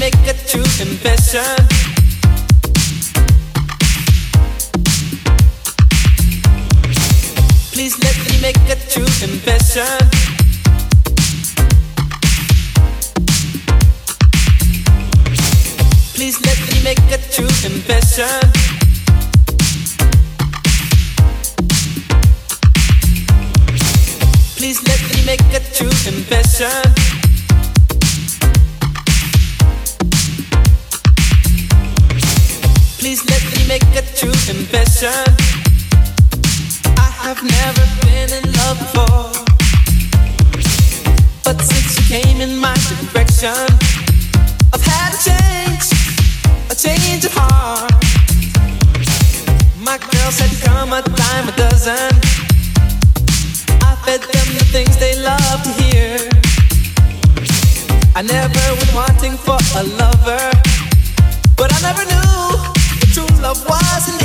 true confession. Please let me make a true confession. Please let me make a true confession. Please let me make a true confession. Please let me make a true confession. I have never been in love before. But since you came in my direction, I've had a change, a change of heart. My girls had come a dime a dozen. I fed them the things they love to hear. I never went wanting for a lover, but I never knew love was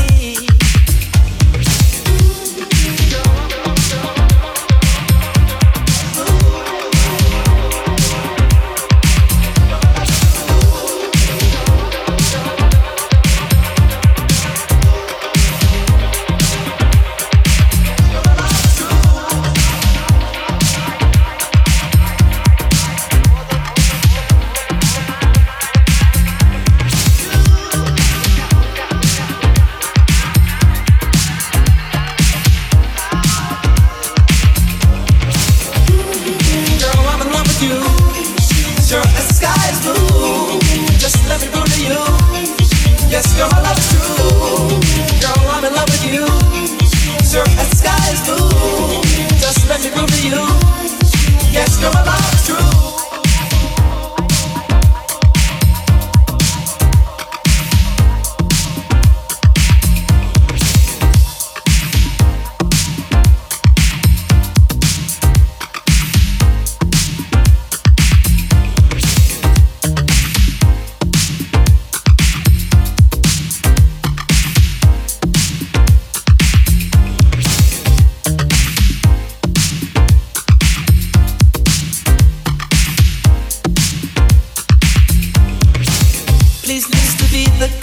come alive.